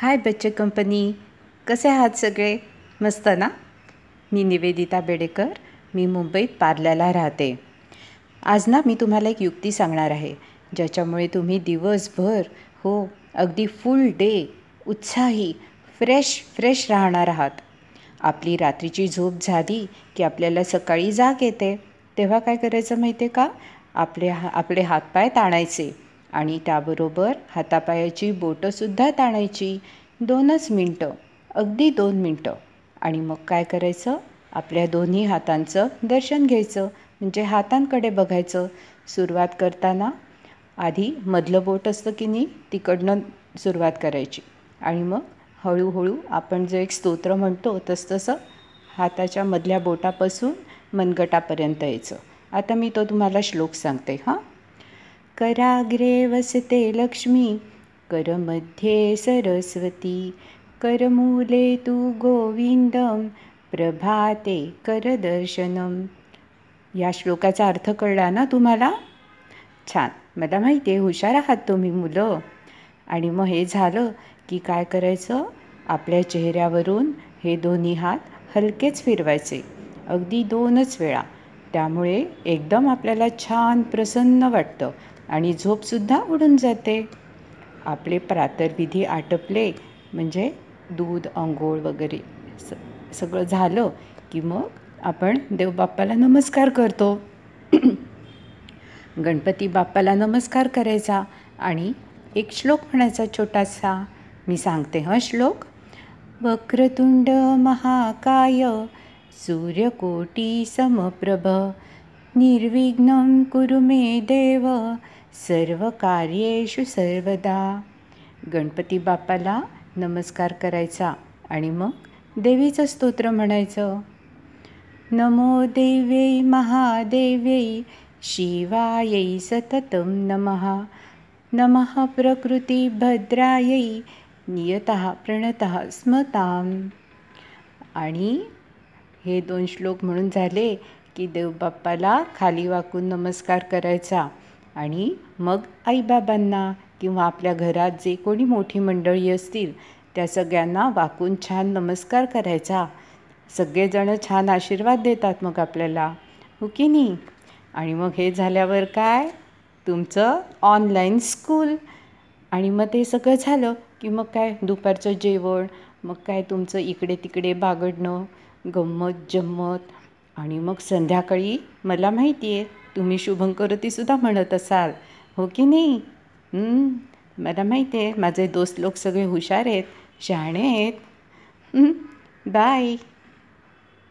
हाय बच्चे कंपनी. कसे आहात सगळे? मस्त ना? मी निवेदिता बेडेकर. मी मुंबईत पार्ल्याला राहते. आज ना मी तुम्हाला एक युक्ती सांगणार आहे ज्याच्यामुळे तुम्ही दिवसभर हो अगदी फुल डे उत्साही फ्रेश फ्रेश राहणार आहात. आपली रात्रीची झोप झाली की आपल्याला सकाळी जाग येते. तेव्हा काय करायचं माहिती आहे का? आपले हा आपले हातपाय ताणायचे. आणि त्याबरोबर हातापायाची बोटंसुद्धा ताणायची. दोनच मिनटं अगदी दोन मिनटं. आणि मग काय करायचं? आपल्या दोन्ही हातांचं दर्शन घ्यायचं. म्हणजे हातांकडे बघायचं. सुरुवात करताना आधी मधलं बोट असतं की नाही तिकडनं सुरुवात करायची. आणि मग हळूहळू आपण जे एक स्तोत्र म्हणतो तसतसं हाताच्या मधल्या बोटापासून मनगटापर्यंत यायचं. आता मी तो तुम्हाला श्लोक सांगते हां? कराग्रे वसते लक्ष्मी। करमध्ये सरस्वती करमूले तू गोविंदम प्रभाते करदर्शनम या श्लोकाचा अर्थ कळला ना तुम्हाला? छान. मला माहिती आहे हुशार आहात तुम्ही मुलं. आणि मग हे झालं की काय करायचं? आपल्या चेहऱ्यावरून हे दोन्ही हात हलकेच फिरवायचे. अगदी दोनच वेळा. त्यामुळे एकदम आपल्याला छान प्रसन्न वाटतं. आणि झोपसुद्धा उडून जाते. आपले प्रातर्विधी आटपले म्हणजे दूध अंघोळ वगैरे स सगळं झालं की मग आपण देवबाप्पाला नमस्कार करतो. गणपती बाप्पाला नमस्कार करायचा आणि एक श्लोक म्हणायचा छोटासा. मी सांगते हा श्लोक? वक्रतुंड महाकाय सूर्यकोटी समप्रभ निर्विघ्न कुरु मे देव सर्व कार्येषु सर्वदा. गणपती बाप्पाला नमस्कार करायचा आणि मग देवीचं स्तोत्र म्हणायचं. नमो देव्यै महादेव्यै शिवायै सततं नमः. नमः प्रकृतिभद्रायै नियतः प्रणतः स्मताम. आणि हे दोन श्लोक म्हणून झाले की देवबाप्पाला खाली वाकून नमस्कार करायचा. आणि मग आईबाबांना किंवा आपल्या घरात जे कोणी मोठी मंडळी असतील त्या सगळ्यांना वाकून छान नमस्कार करायचा. सगळेजणं छान आशीर्वाद देतात मग आपल्याला. हो की नाही? आणि मग हे झाल्यावर काय? तुमचं ऑनलाईन स्कूल आणि मग ते सगळं झालं की मग काय? दुपारचं जेवण मग काय तुमचं इकडे तिकडे बागडणं गंमत जम्मत आणि मग संध्याकाळी मला माहिती आहे तुम्ही शुभंकरोतीसुद्धा म्हणत असाल. हो की नाही? मला माहिती आहे माझे दोस्त लोक सगळे हुशार आहेत शहाणे आहेत. बाय